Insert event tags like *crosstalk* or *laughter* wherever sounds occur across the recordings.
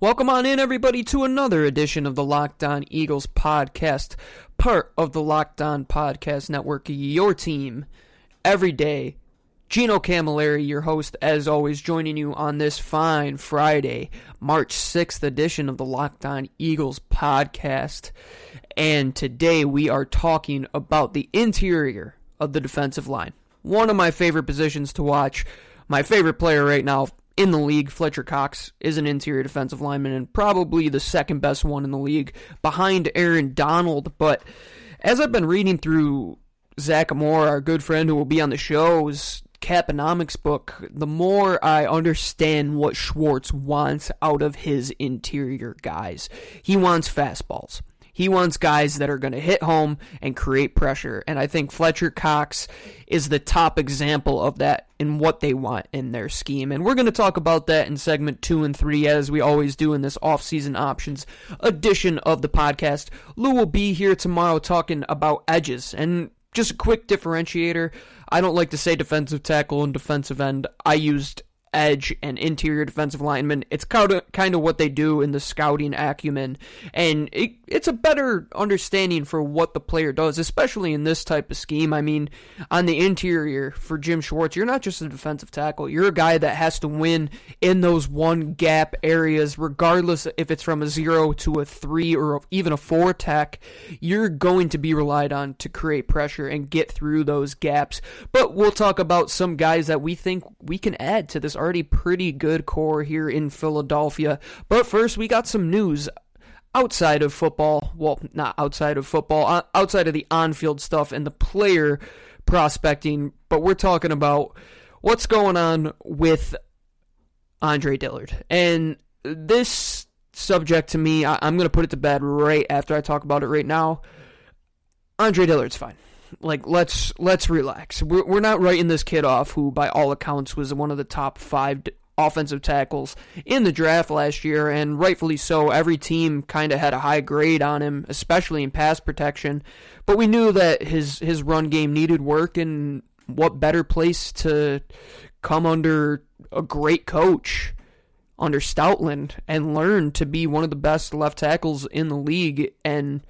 Welcome on in, everybody, to another edition of the Locked On Eagles podcast, part of the Locked On Podcast Network, your team every day. Gino Camilleri, your host, as always, joining you on this fine Friday, March 6th edition of the Locked On Eagles podcast. And today we are talking about the interior of the defensive line. One of my favorite positions to watch. My favorite player right now, in the league. Fletcher Cox is an interior defensive lineman and probably the second best one in the league behind Aaron Donald. But as I've been reading through Zach Moore, our good friend who will be on the show's Caponomics book, the more I understand what Schwartz wants out of his interior guys. He wants fastballs. He wants guys that are going to hit home and create pressure. And I think Fletcher Cox is the top example of that in what they want in their scheme. And we're going to talk about that in segment two and three, as we always do in this off-season options edition of the podcast. Lou will be here tomorrow talking about edges. And just a quick differentiator. I don't like to say defensive tackle and defensive end. I used edge and interior defensive lineman. It's kind of kind of what they do in the scouting acumen, and it, it's a better understanding for what the player does, especially in this type of scheme. I mean, on the interior for Jim Schwartz, you're not just a defensive tackle. You're a guy that has to win in those one gap areas, regardless if it's from a zero to a three or even a four tech. You're going to be relied on to create pressure and get through those gaps. But we'll talk about some guys that we think we can add to this already pretty good core here in Philadelphia. But first, we got some news outside of football. Well, not outside of football, uh, outside of the on field stuff and the player prospecting. But we're talking about what's going on with Andre Dillard. And this subject to me, I, am going to put it to bed right after I talk about it right now. Andre Dillard's fine like let's let's relax. We're we're not writing this kid off, who by all accounts was one of the top five offensive tackles in the draft last year, and rightfully so. Every team kind of had a high grade on him, especially in pass protection. But we knew that his his run game needed work, and what better place to come under a great coach under Stoutland and learn to be one of the best left tackles in the league and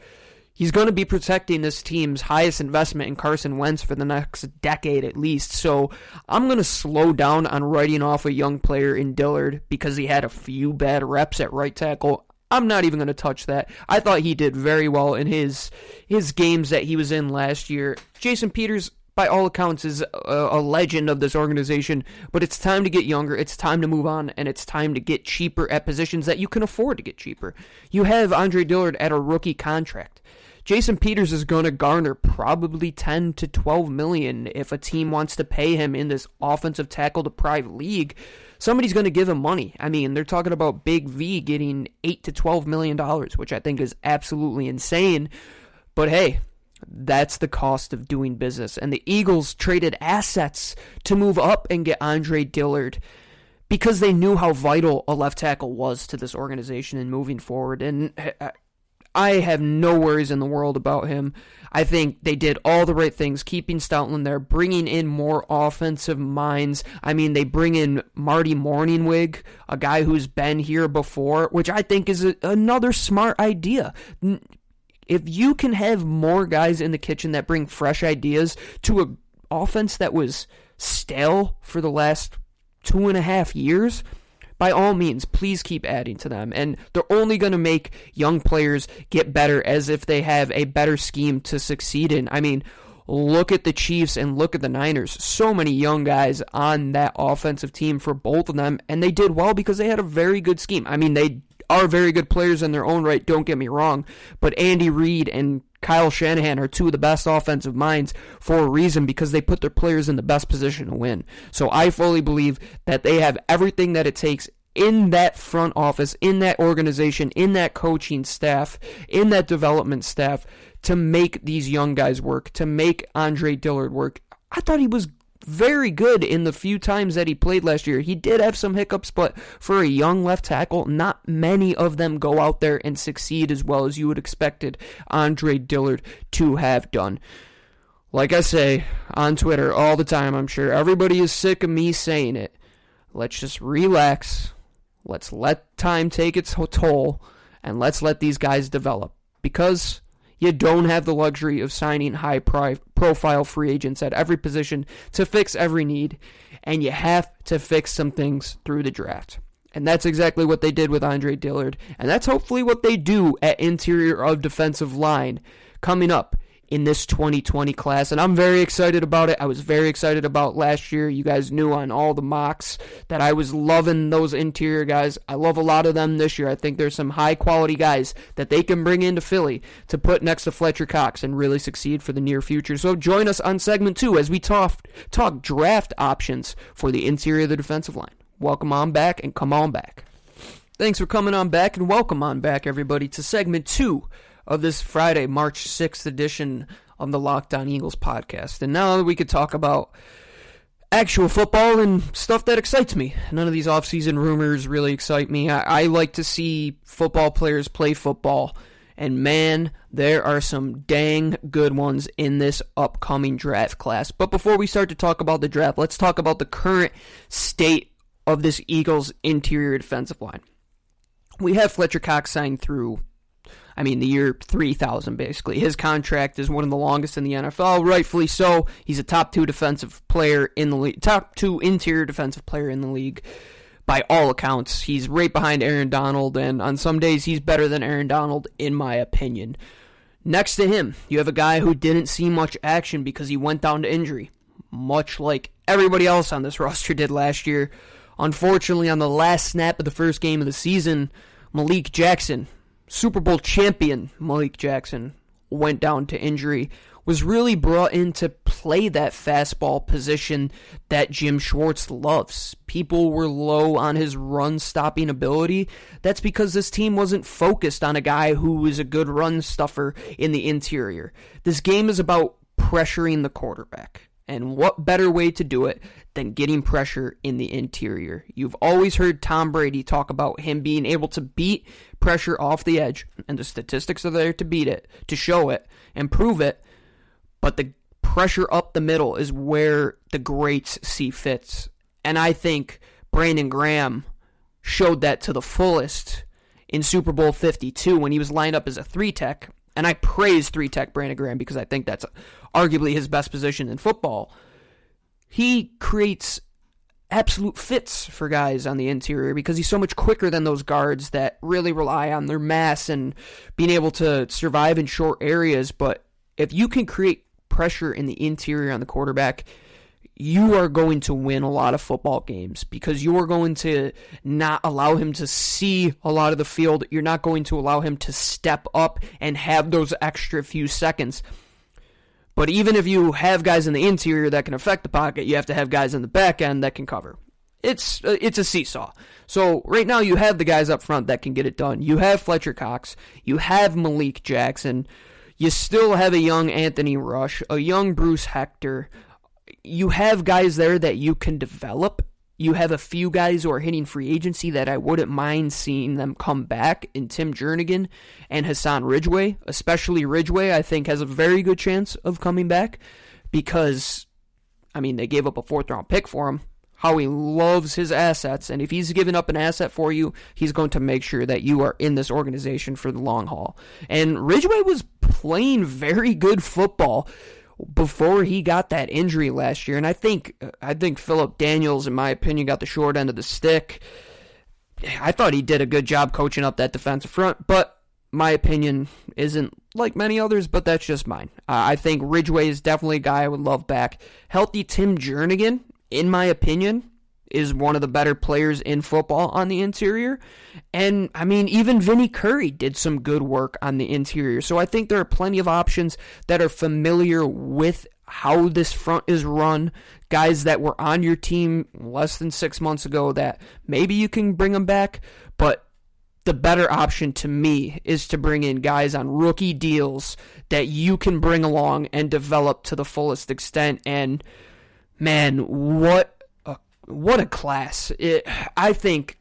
he's going to be protecting this team's highest investment in Carson Wentz for the next decade at least. So I'm going to slow down on writing off a young player in Dillard because he had a few bad reps at right tackle. I'm not even going to touch that. I thought he did very well in his his games that he was in last year. Jason Peters by all accounts, is a, a, legend of this organization. But it's time to get younger. It's time to move on, and it's time to get cheaper at positions that you can afford to get cheaper. You have Andre Dillard at a rookie contract. Jason Peters is going to garner probably 10 to 12 million if a team wants to pay him in this offensive tackle deprived league. Somebody's going to give him money. I mean, they're talking about Big V getting 8 to 12 million dollars, which I think is absolutely insane. But hey, that's the cost of doing business. And the Eagles traded assets to move up and get Andre Dillard because they knew how vital a left tackle was to this organization and moving forward. And uh, I have no worries in the world about him. I think they did all the right things, keeping Stoutland there, bringing in more offensive minds. I mean, they bring in Marty Mornhinweg, a guy who's been here before, which I think is a, another smart idea. If you can have more guys in the kitchen that bring fresh ideas to an offense that was stale for the last two and a half years, by all means, please keep adding to them. And they're only going to make young players get better as if they have a better scheme to succeed in. I mean, look at the Chiefs and look at the Niners. So many young guys on that offensive team for both of them, and they did well because they had a very good scheme. I mean, they are very good players in their own right, don't get me wrong, but Andy Reid and Kyle Shanahan are two of the best offensive minds for a reason because they put their players in the best position to win. So I fully believe that they have everything that it takes in that front office, in that organization, in that coaching staff, in that development staff to make these young guys work, to make Andre Dillard work. I thought he was very good in the few times that he played last year. He did have some hiccups, but for a young left tackle, not many of them go out there and succeed as well as you would expected Andre Dillard to have done. Like I say on Twitter all the time, I'm sure everybody is sick of me saying it. Let's just relax. Let's let time take its toll and let's let these guys develop because you don't have the luxury of signing high profile free agents at every position to fix every need, and you have to fix some things through the draft. And that's exactly what they did with Andre Dillard, and that's hopefully what they do at interior of defensive line coming up in this 2020 class, and I'm very excited about it. I was very excited about last year. You guys knew on all the mocks that I was loving those interior guys. I love a lot of them this year. I think there's some high quality guys that they can bring into Philly to put next to Fletcher Cox and really succeed for the near future. So join us on segment two as we talk, talk draft options for the interior of the defensive line. Welcome on back and come on back. Thanks for coming on back and welcome on back, everybody, to segment two of this Friday, March 6th edition of the Locked On Eagles podcast. And now we could talk about actual football and stuff that excites me. None of these offseason rumors really excite me. I, I like to see football players play football. And man, there are some dang good ones in this upcoming draft class. But before we start to talk about the draft, let's talk about the current state of this Eagles interior defensive line. We have Fletcher Cox signed through I mean, the year 3000, basically. His contract is one of the longest in the NFL, rightfully so. He's a top two defensive player in the league, top two interior defensive player in the league by all accounts. He's right behind Aaron Donald, and on some days, he's better than Aaron Donald, in my opinion. Next to him, you have a guy who didn't see much action because he went down to injury, much like everybody else on this *laughs* roster did last year. Unfortunately, on the last snap of the first game of the season, Malik Jackson Super Bowl champion Malik Jackson went down to injury, was really brought in to play that fastball position that Jim Schwartz loves. People were low on his run stopping ability. That's because this team wasn't focused on a guy who was a good run stuffer in the interior. This game is about pressuring the quarterback. And what better way to do it than getting pressure in the interior? You've always heard Tom Brady talk about him being able to beat pressure off the edge, and the statistics are there to beat it, to show it, and prove it. But the pressure up the middle is where the greats see fits. And I think Brandon Graham showed that to the fullest in Super Bowl 52 when he was lined up as a three tech. And I praise three tech Brandon Graham because I think that's arguably his best position in football. He creates absolute fits for guys on the interior because he's so much quicker than those guards that really rely on their mass and being able to survive in short areas. But if you can create pressure in the interior on the quarterback, you are going to win a lot of football games because you are going to not allow him to see a lot of the field. You're not going to allow him to step up and have those extra few seconds. But even if you have guys in the interior that can affect the pocket, you have to have guys in the back end that can cover. It's uh, it's a seesaw. So right now you have the guys up front that can get it done. You have Fletcher Cox, you have Malik Jackson, you still have a young Anthony Rush, a young Bruce Hector. You have guys there that you can develop you have a few guys who are hitting free agency that I wouldn't mind seeing them come back in Tim Jernigan and Hassan Ridgeway. Especially Ridgeway, I think, has a very good chance of coming back because, I mean, they gave up a fourth round pick for him. Howie loves his assets, and if he's given up an asset for you, he's going to make sure that you are in this organization for the long haul. And Ridgeway was playing very good football before he got that injury last year. And I think I think Phillip Daniels, in my opinion, got the short end of the stick. I thought he did a good job coaching up that defensive front, but my opinion isn't like many others, but that's just mine. Uh, I think Ridgeway is definitely a guy I would love back. Healthy Tim Jernigan, in my opinion, is one of the better players in football on the interior. And I mean, even Vinny Curry did some good work on the interior. So I think there are plenty of options that are familiar with how this front is run. Guys that were on your team less than six months ago that maybe you can bring them back, but the better option to me is to bring in guys on rookie deals that you can bring along and develop to the fullest extent. And man, what what a class. It, I think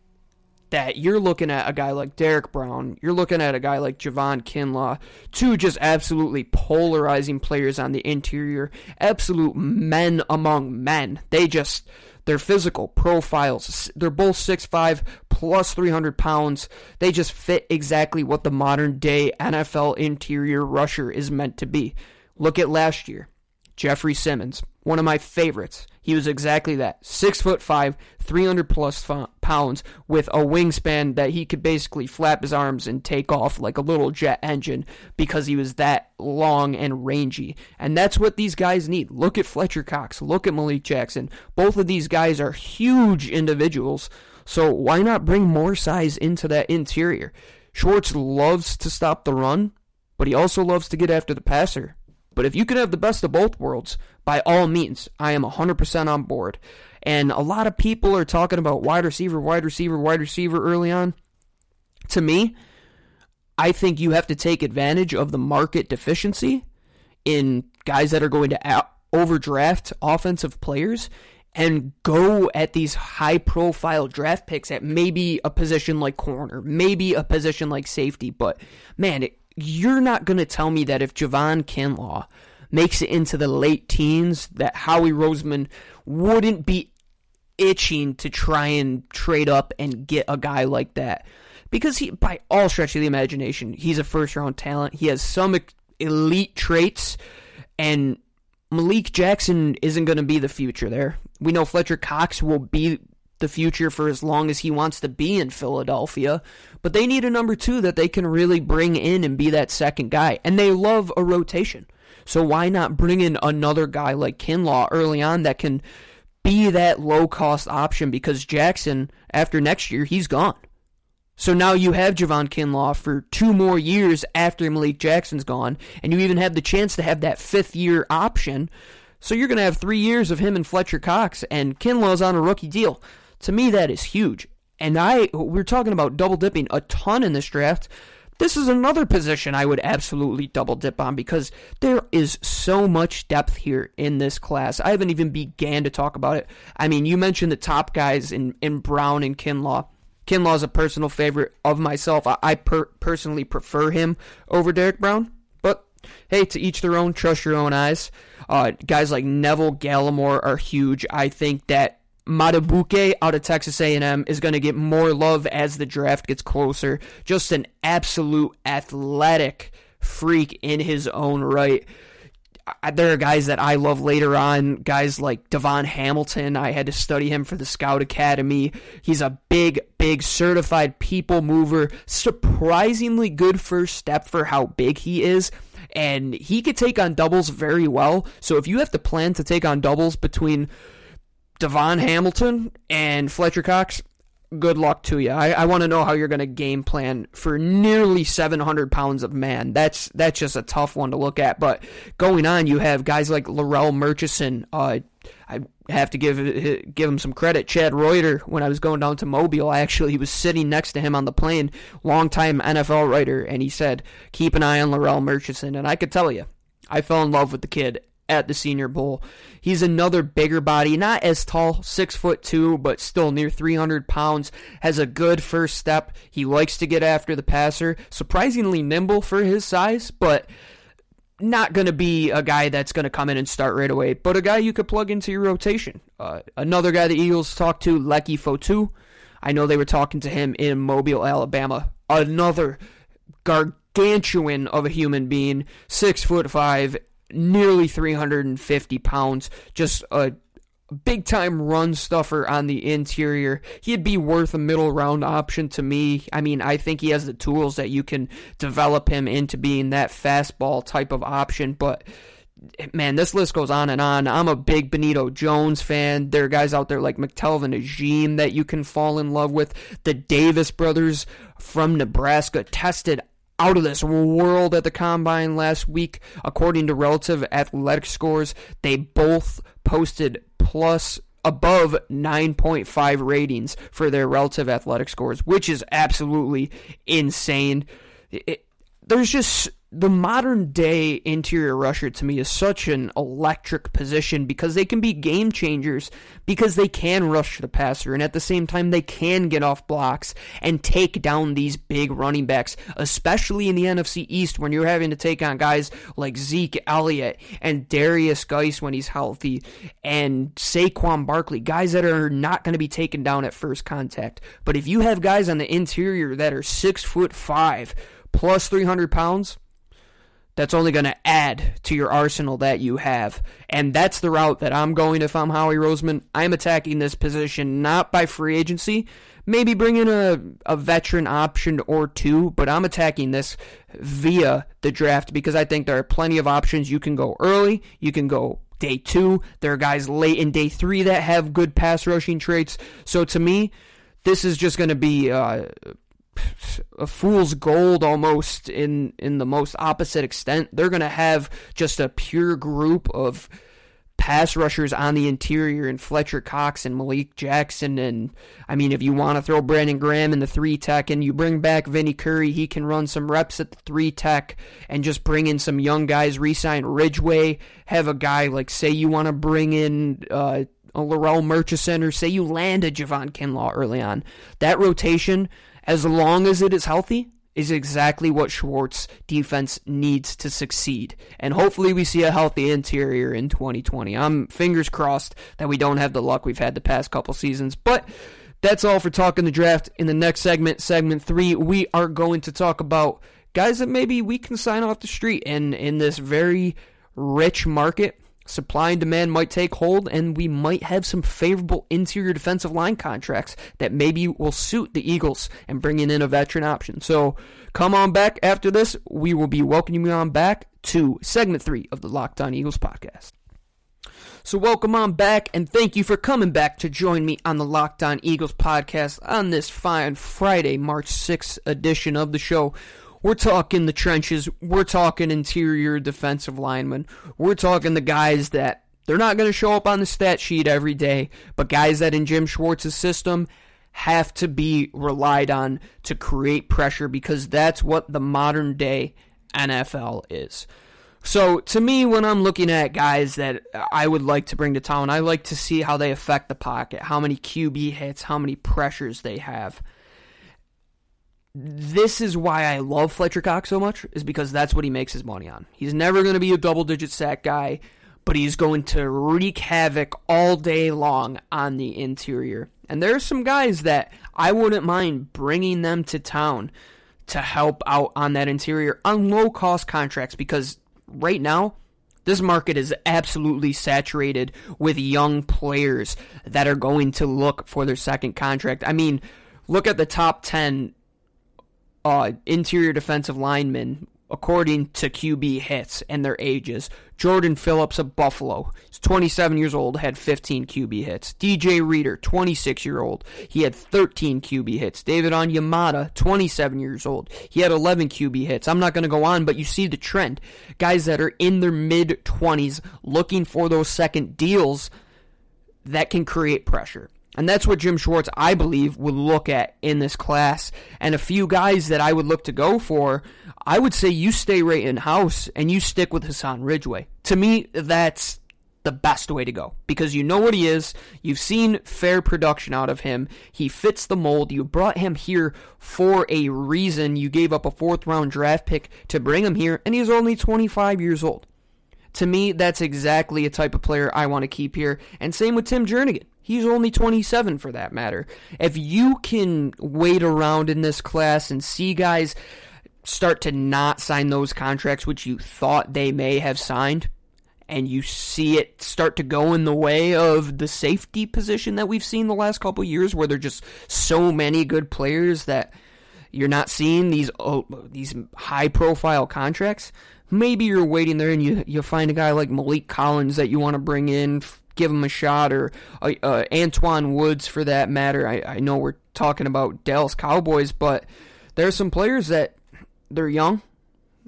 that you're looking at a guy like Derrick Brown, you're looking at a guy like Javon Kinlaw, two just absolutely polarizing players on the interior, absolute men among men. They just They're physical profiles. They're both 6'5 plus 300 pounds. They just fit exactly what the modern day NFL interior rusher is meant to be. Look at last year. Jeffrey Simmons, one of my favorites. He was exactly that. Six foot five, 300 plus pounds, with a wingspan that he could basically flap his arms and take off like a little jet engine because he was that long and rangy. And that's what these guys need. Look at Fletcher Cox. Look at Malik Jackson. Both of these guys are huge individuals. So why not bring more size into that interior? Schwartz loves to stop the run, but he also loves to get after the passer. But if you can have the best of both worlds, by all means, I am 100% on board. And a lot of people are talking about wide receiver, wide receiver, wide receiver early on. To me, I think you have to take advantage of the market deficiency in guys that are going to overdraft offensive players and go at these high profile draft picks at maybe a position like corner, maybe a position like safety. But man, it, you're not going to tell me that if Javon Kinlaw makes it into the late teens, that Howie Roseman wouldn't be itching to try and trade up and get a guy like that. Because he, by all stretch of the imagination, he's a first round talent. He has some elite traits, and Malik Jackson isn't going to be the future there. We know Fletcher Cox will be the future for as long as he wants to be in Philadelphia. But they need a number two that they can really bring in and be that second guy. And they love a rotation. So why not bring in another guy like Kinlaw early on that can be that low cost option because Jackson, after next year, he's gone. So now you have Javon Kinlaw for two more years after Malik Jackson's gone, and you even have the chance to have that fifth year option. So you're going to have three years of him and Fletcher Cox, and Kinlaw's on a rookie deal. To me, that is huge. And I, we're talking about double dipping a ton in this draft. This is another position I would absolutely double dip on because there is so much depth here in this class. I haven't even began to talk about it. I mean, you mentioned the top guys in, in Brown and Kinlaw. Kinlaw is a personal favorite of myself. I, I per- personally prefer him over Derrick Brown. But hey, to each their own. Trust your own eyes. Uh, guys like Neville Gallimore are huge. I think that Madubuike out of Texas A&M is going to get more love as the draft gets closer. Just an absolute athletic freak in his own right. There are guys that I love later on, guys like DaVon Hamilton. I had to study him for the Scout Academy. He's a big, big certified people mover. Surprisingly good first step for how big he is and he could take on doubles very well. So if you have to plan to take on doubles between DaVon Hamilton and Fletcher Cox, good luck to you. I, I want to know how you're going to game plan for nearly 700 pounds of man. That's that's just a tough one to look at. But going on, you have guys like Larrell Murchison. Uh, I have to give give him some credit. Chad Reuter, when I was going down to Mobile, actually was sitting next to him on the plane, longtime NFL writer, and he said, "Keep an eye on Larrell Murchison." And I could tell you, I fell in love with the kid at the Senior Bowl. He's another bigger body, not as tall, six foot two, but still near 300 pounds. Has a good first step. He likes to get after the passer. Surprisingly nimble for his size, but not going to be a guy that's going to come in and start right away, but a guy you could plug into your rotation. Uh, another guy the Eagles talked to, Leki Fotu. I know they were talking to him in Mobile, Alabama. Another gargantuan of a human being, six foot five, nearly 350 pounds, just a big time run stuffer on the interior. He'd be worth a middle round option to me. I mean, I think he has the tools that you can develop him into being that fastball type of option, but man, this list goes on and on. I'm a big Benito Jones fan. There are guys out there like McTelvin Agim that you can fall in love with. The Davis brothers from Nebraska tested out of this world at the combine last week. According to relative athletic scores, they both posted plus above 9.5 ratings for their relative athletic scores, which is absolutely insane. It, there's just the modern day interior rusher to me is such an electric position because they can be game changers because they can rush the passer and at the same time they can get off blocks and take down these big running backs, especially in the NFC East when you're having to take on guys like Zeke Elliott and Darius Guice when he's healthy and Saquon Barkley, guys that are not going to be taken down at first contact. But if you have guys on the interior that are six foot five plus 300 pounds, that's only going to add to your arsenal that you have. And that's the route that I'm going if I'm Howie Roseman. I'm attacking this position not by free agency, maybe bring in a, a veteran option or two, but I'm attacking this via the draft because I think there are plenty of options. You can go early, you can go day two. There are guys late in day three that have good pass rushing traits. So to me, this is just going to be uh, a fool's gold almost in in the most opposite extent. They're going to have just a pure group of pass rushers on the interior and Fletcher Cox and Malik Jackson and I mean if you want to throw Brandon Graham in the 3 tech and you bring back Vinny Curry, he can run some reps at the 3 tech and just bring in some young guys, resign Ridgeway, have a guy like say you want to bring in uh a Larrell Murchison or say you land a Javon Kinlaw early on. That rotation as long as it is healthy, is exactly what Schwartz defense needs to succeed. And hopefully we see a healthy interior in 2020. I'm fingers crossed that we don't have the luck we've had the past couple seasons. But that's all for talking the draft. In the next segment, segment three, we are going to talk about guys that maybe we can sign off the street and in this very rich market Supply and demand might take hold, and we might have some favorable interior defensive line contracts that maybe will suit the Eagles and bringing in a veteran option. So come on back after this. We will be welcoming you on back to segment three of the Locked On Eagles podcast. So welcome on back, and thank you for coming back to join me on the Locked On Eagles podcast on this fine Friday, March 6th edition of the show. We're talking the trenches. We're talking interior defensive linemen. We're talking the guys that they're not going to show up on the stat sheet every day, but guys that in Jim Schwartz's system have to be relied on to create pressure because that's what the modern day NFL is. So, to me, when I'm looking at guys that I would like to bring to town, I like to see how they affect the pocket, how many QB hits, how many pressures they have this is why I love Fletcher Cox so much, is because that's what he makes his money on. He's never going to be a double digit sack guy, but he's going to wreak havoc all day long on the interior. And there's some guys that I wouldn't mind bringing them to town to help out on that interior on low cost contracts because right now, this market is absolutely saturated with young players that are going to look for their second contract. I mean, look at the top 10 uh, interior defensive linemen according to QB hits and their ages. Jordan Phillips of Buffalo, he's 27 years old, had 15 QB hits. DJ Reader, 26 year old, he had 13 QB hits. David Onyemata, 27 years old, he had 11 QB hits. I'm not going to go on, but you see the trend. Guys that are in their mid 20s looking for those second deals that can create pressure. And that's what Jim Schwartz, I believe, would look at in this class. And a few guys that I would look to go for, I would say you stay right in house and you stick with Hassan Ridgeway. To me, that's the best way to go because you know what he is. You've seen fair production out of him. He fits the mold. You brought him here for a reason. You gave up a fourth round draft pick to bring him here, and he's only 25 years old. To me, that's exactly a type of player I want to keep here. And same with Tim Jernigan. He's only 27 for that matter. If you can wait around in this class and see guys start to not sign those contracts which you thought they may have signed, and you see it start to go in the way of the safety position that we've seen the last couple years where there're just so many good players that you're not seeing these oh, these high profile contracts maybe you're waiting there and you you find a guy like Maliek Collins that you want to bring in give him a shot, or uh, uh, Antwaun Woods for that matter. I, I know we're talking about Dallas Cowboys, but there are some players that they're young.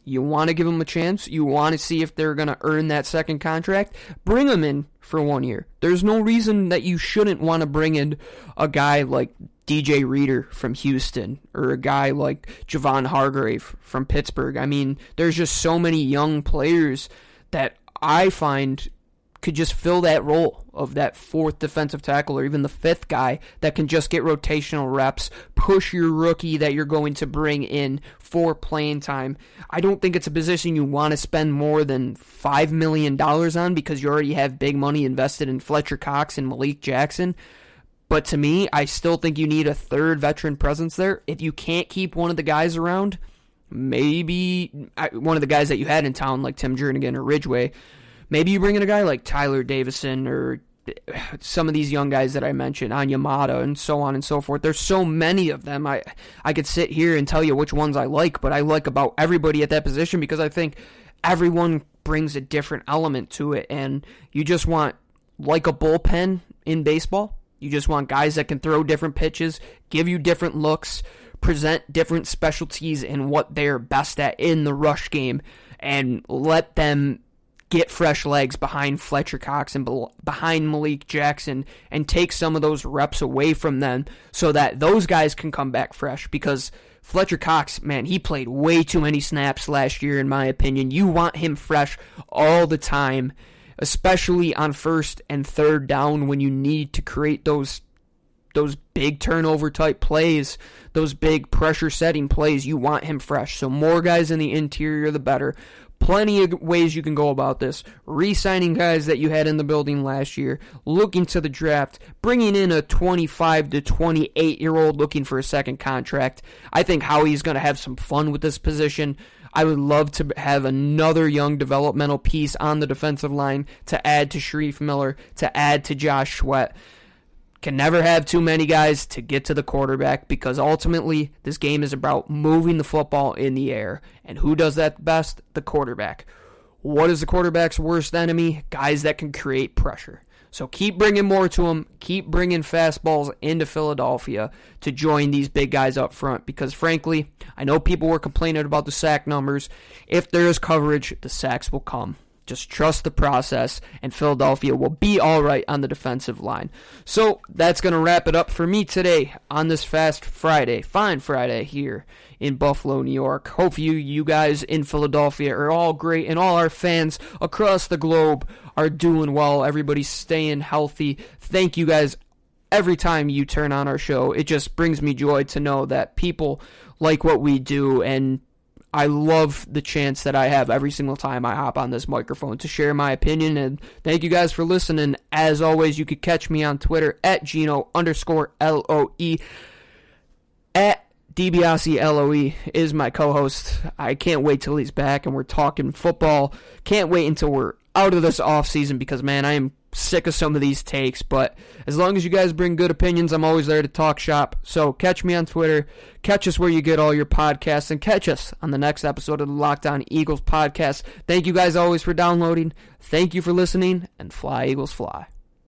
You want to give them a chance. You want to see if they're going to earn that second contract. Bring them in for one year. There's no reason that you shouldn't want to bring in a guy like DJ Reader from Houston or a guy like Javon Hargrave from Pittsburgh. I mean, there's just so many young players that I find could just fill that role of that fourth defensive tackle or even the fifth guy that can just get rotational reps, push your rookie that you're going to bring in for playing time. I don't think it's a position you want to spend more than $5 million on because you already have big money invested in Fletcher Cox and Malik Jackson. But to me, I still think you need a third veteran presence there. If you can't keep one of the guys around, maybe one of the guys that you had in town, like Tim Jernigan or Ridgeway, maybe you bring in a guy like Tyler Davison or some of these young guys that I mentioned, Onyemata and so on and so forth. There's so many of them. I I could sit here and tell you which ones I like, but I like about everybody at that position because I think everyone brings a different element to it, and you just want like a bullpen in baseball. You just want guys that can throw different pitches, give you different looks, present different specialties and what they're best at in the rush game, and let them get fresh legs behind Fletcher Cox and behind Malik Jackson and take some of those reps away from them so that those guys can come back fresh because Fletcher Cox, man, he played way too many snaps last year in my opinion. You want him fresh all the time, especially on first and third down when you need to create those those big turnover type plays, those big pressure setting plays, you want him fresh. So more guys in the interior the better plenty of ways you can go about this. Re signing guys that you had in the building last year, looking to the draft, bringing in a 25 to 28 year old looking for a second contract. I think Howie's going to have some fun with this position. I would love to have another young developmental piece on the defensive line to add to Shareef Miller, to add to Josh Sweat. Can never have too many guys to get to the quarterback because ultimately this game is about moving the football in the air. And who does that best? The quarterback. What is the quarterback's worst enemy? Guys that can create pressure. So keep bringing more to them. Keep bringing fastballs into Philadelphia to join these big guys up front because, frankly, I know people were complaining about the sack numbers. If there is coverage, the sacks will come. Just trust the process, and Philadelphia will be all right on the defensive line. So that's going to wrap it up for me today on this Fast Friday, fine Friday here in Buffalo, New York. Hope you, you guys in Philadelphia are all great, and all our fans across the globe are doing well. Everybody's staying healthy. Thank you guys every time you turn on our show. It just brings me joy to know that people like what we do and I love the chance that I have every single time I hop on this microphone to share my opinion. And thank you guys for listening. As always, you could catch me on Twitter at Gino underscore L O E. At DiBiase LOE is my co host. I can't wait till he's back and we're talking football. Can't wait until we're out of this off season because, man, I am sick of some of these takes, but as long as you guys bring good opinions, I'm always there to talk shop. So catch me on Twitter, catch us where you get all your podcasts, and catch us on the next episode of the Locked On Eagles podcast. Thank you guys always for downloading. Thank you for listening, and fly, Eagles, fly.